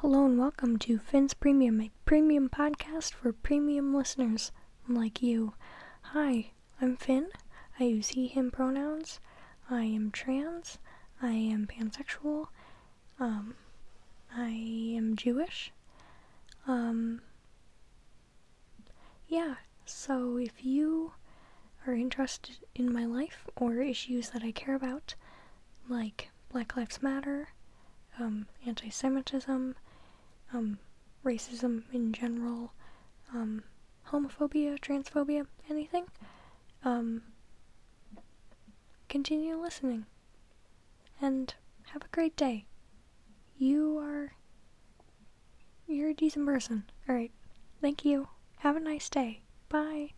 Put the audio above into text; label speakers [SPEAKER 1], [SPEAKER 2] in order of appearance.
[SPEAKER 1] Hello and welcome to Finn's Premium, a premium podcast for premium listeners like you. Hi, I'm Finn. I use he, him pronouns. I am trans. I am pansexual. Um, I am Jewish. Um, yeah, so if you are interested in my life or issues that I care about, like Black Lives Matter, um, anti Semitism, um, racism in general, um, homophobia, transphobia, anything, um, continue listening. And have a great day. You are. You're a decent person. Alright. Thank you. Have a nice day. Bye.